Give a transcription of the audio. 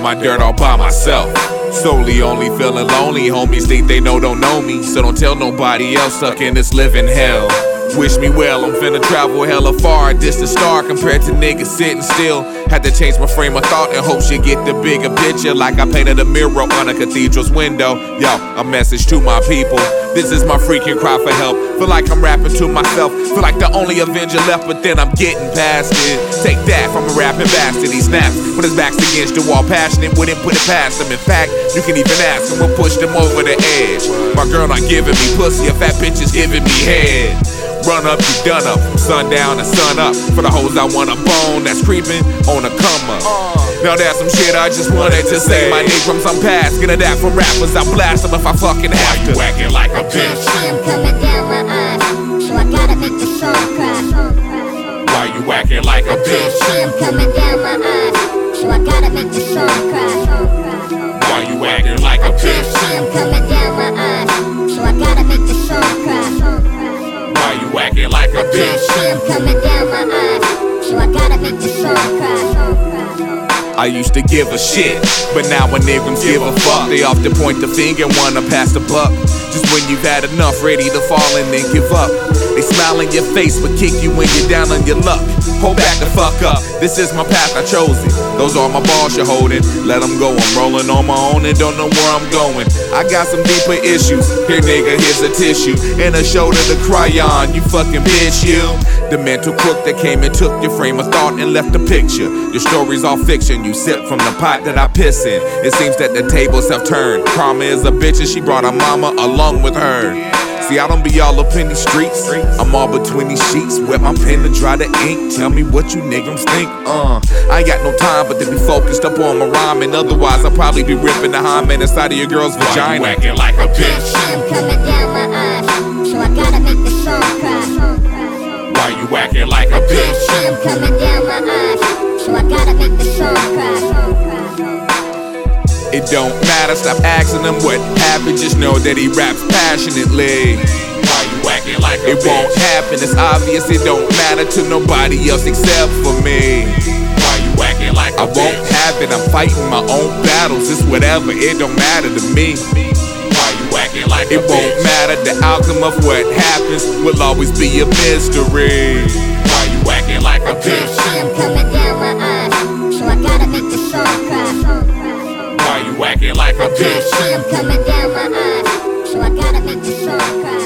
my dirt all by myself. Solely only feeling lonely, homies think they know don't know me. So don't tell nobody else stuck in this living hell. Wish me well, I'm finna travel hella far, distant star compared to niggas sitting still. Had to change my frame of thought and hope she get the bigger picture, like I painted a mirror on a cathedral's window. Yo, a message to my people. This is my freaking cry for help. Feel like I'm rapping to myself. Feel like the only Avenger left, but then I'm getting past it. Take that from a rapping bastard. He snaps when his back's against the wall. Passionate, wouldn't put it past him. In fact, you can even ask him what pushed him over the edge. My girl not giving me pussy, a fat bitch is giving me head. Run up, you done up, from sundown to sun up. For the hoes I wanna bone that's creeping on a come up. Now that's some shit I just wanted to say. My name from some past, get a that from rappers. I blast them if I fucking have to. You acting like a bitch. I'm coming down my eyes, so I gotta make the song cry. Why you acting like a bitch? I'm coming down my eyes, so I gotta make the song cry. Why you acting like a bitch? I'm coming I used to give a shit, but now when niggas give a fuck, they often point the finger wanna pass the buck. Just when you've had enough, ready to fall and then give up. They smile in your face, but kick you when you're down on your luck. Hold back the fuck up. This is my path, I chose it. Those are my balls you're holding. Let them go, I'm rolling on my own and don't know where I'm going. I got some deeper issues. Here, nigga, here's a tissue and a shoulder to cry on. You fucking bitch, you. The mental crook that came and took your frame of thought and left a picture. Your story's all fiction. You sip from the pot that I piss in. It seems that the tables have turned. Karma is a bitch and she brought her mama along with her. See, I don't be all up in these streets. I'm all between these sheets. Wet my pen to dry the ink. Tell me what you niggas think. Uh, I ain't got no time but to be focused up on my rhyming. Otherwise, I'll probably be ripping the hymen inside of your girl's vagina. Why you vagina. acting like a bitch? I'm coming down my eyes, so I gotta make the song cry. Why you acting like a bitch? I'm coming down my eyes, so I gotta make the song cry. It don't matter, stop asking him what happened. Just know that he raps passionately. Why you acting like a It won't happen, it's obvious. It don't matter to nobody else except for me. Why you acting like a I won't bitch? have it, I'm fighting my own battles. It's whatever, it don't matter to me. Why you acting like It a won't bitch? matter, the outcome of what happens will always be a mystery. Why you acting like a bitch? I can't shine coming down my eyes, so I gotta make the song cry.